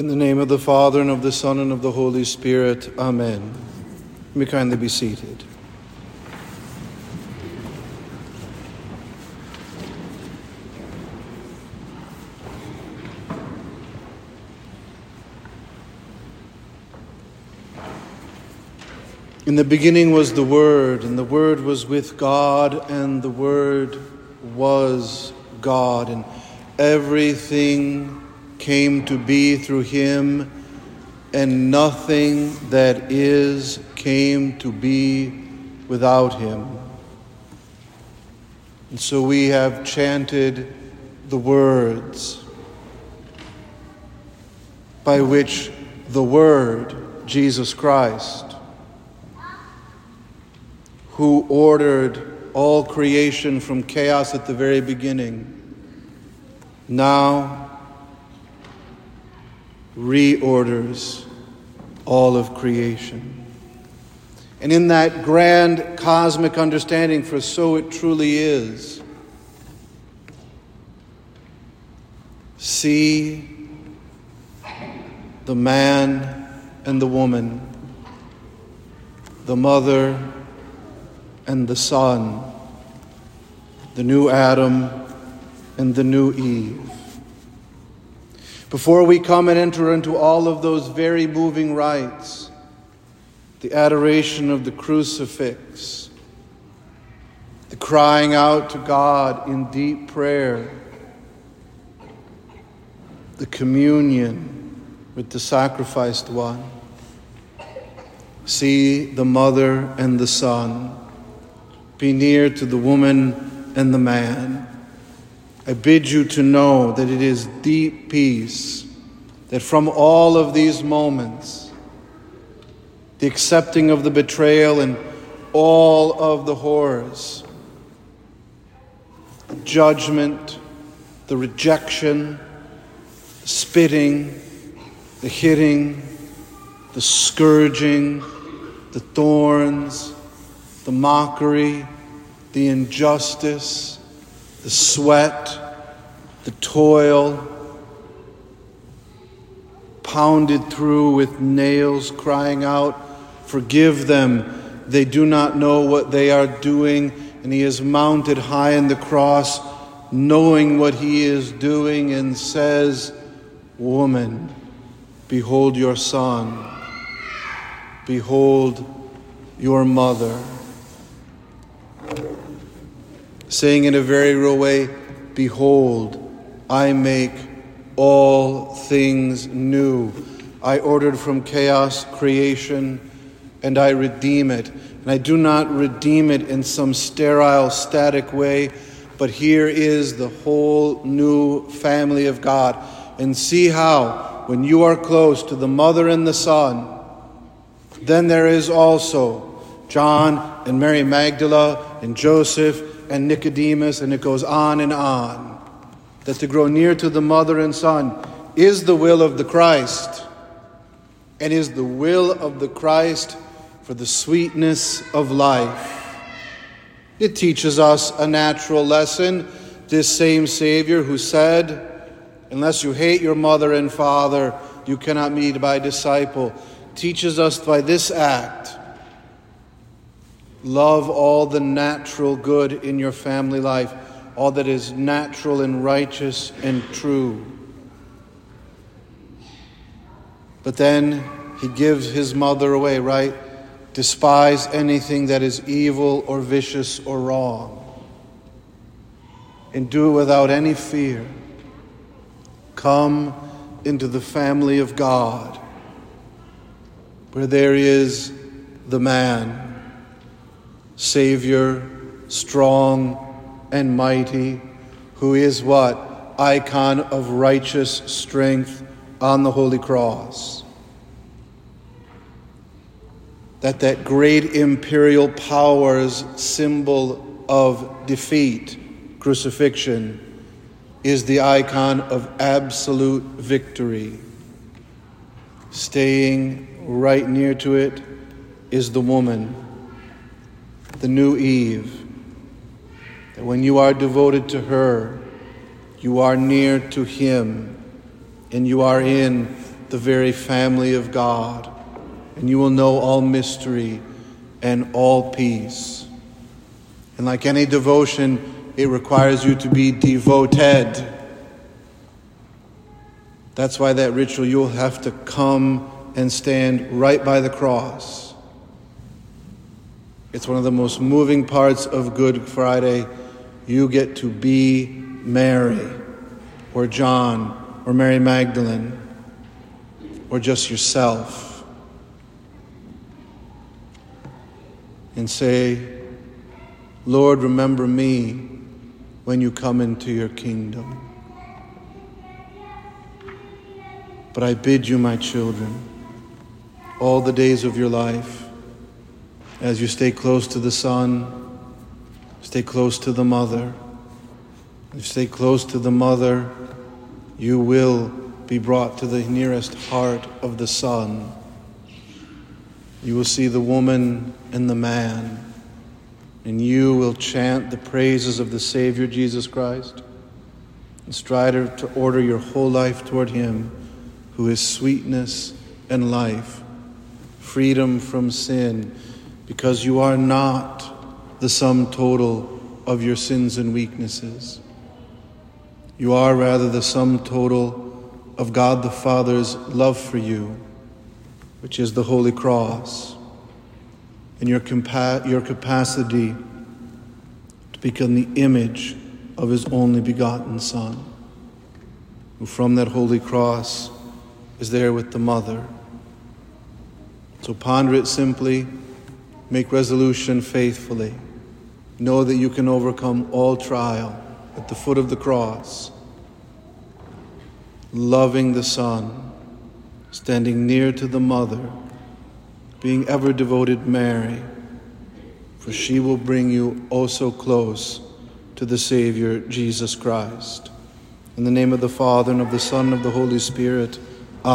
In the name of the Father, and of the Son, and of the Holy Spirit. Amen. You may kindly be seated. In the beginning was the Word, and the Word was with God, and the Word was God, and everything came to be through him, and nothing that is came to be without him. And so we have chanted the words by which the Word, Jesus Christ, who ordered all creation from chaos at the very beginning, now reorders all of creation. And in that grand cosmic understanding, for so it truly is, see the man and the woman, the mother and the son, the new Adam and the new Eve. Before we come and enter into all of those very moving rites, the adoration of the crucifix, the crying out to God in deep prayer, the communion with the sacrificed one. See the mother and the son. Be near to the woman and the man. I bid you to know that it is deep peace, that from all of these moments, the accepting of the betrayal and all of the horrors, the judgment, the rejection, the spitting, the hitting, the scourging, the thorns, the mockery, the injustice, the sweat, the toil, pounded through with nails, crying out, Forgive them, they do not know what they are doing. And he is mounted high in the cross, knowing what he is doing, and says, Woman, behold your son, behold your mother. Saying in a very real way, Behold, I make all things new. I ordered from chaos creation and I redeem it. And I do not redeem it in some sterile, static way, but here is the whole new family of God. And see how, when you are close to the mother and the son, then there is also John and Mary Magdala and Joseph and Nicodemus, and it goes on and on. That to grow near to the mother and son is the will of the Christ, and is the will of the Christ for the sweetness of life. It teaches us a natural lesson. This same Savior who said, Unless you hate your mother and father, you cannot be my disciple, teaches us by this act Love all the natural good in your family life, all that is natural and righteous and true. But then he gives his mother away, right? Despise anything that is evil or vicious or wrong. And do it without any fear. Come into the family of God, where there is the man Savior, strong and mighty, who is what? Icon of righteous strength on the Holy Cross. That that great imperial power's symbol of defeat, crucifixion, is the icon of absolute victory. Staying right near to it is the woman the new Eve. That when you are devoted to her, you are near to Him and you are in the very family of God, and you will know all mystery and all peace. And like any devotion, it requires you to be devoted. That's why that ritual, you'll have to come and stand right by the cross. It's one of the most moving parts of Good Friday. You get to be Mary, or John, or Mary Magdalene, or just yourself. And say, Lord, remember me when you come into your kingdom. But I bid you, my children, all the days of your life, as you stay close to the Son, stay close to the Mother. If You stay close to the Mother, you will be brought to the nearest heart of the Son. You will see the woman and the man, and you will chant the praises of the Savior Jesus Christ and strive to order your whole life toward Him who is sweetness and life, freedom from sin, because you are not the sum total of your sins and weaknesses. You are rather the sum total of God the Father's love for you, which is the Holy Cross, and your, compa- your capacity to become the image of His only begotten Son, who from that Holy Cross is there with the mother. So ponder it simply, make resolution faithfully. Know that you can overcome all trial at the foot of the cross, loving the Son, standing near to the mother, being ever devoted Mary, for she will bring you oh so close to the Savior Jesus Christ. In the name of the Father, and of the Son, and of the Holy Spirit,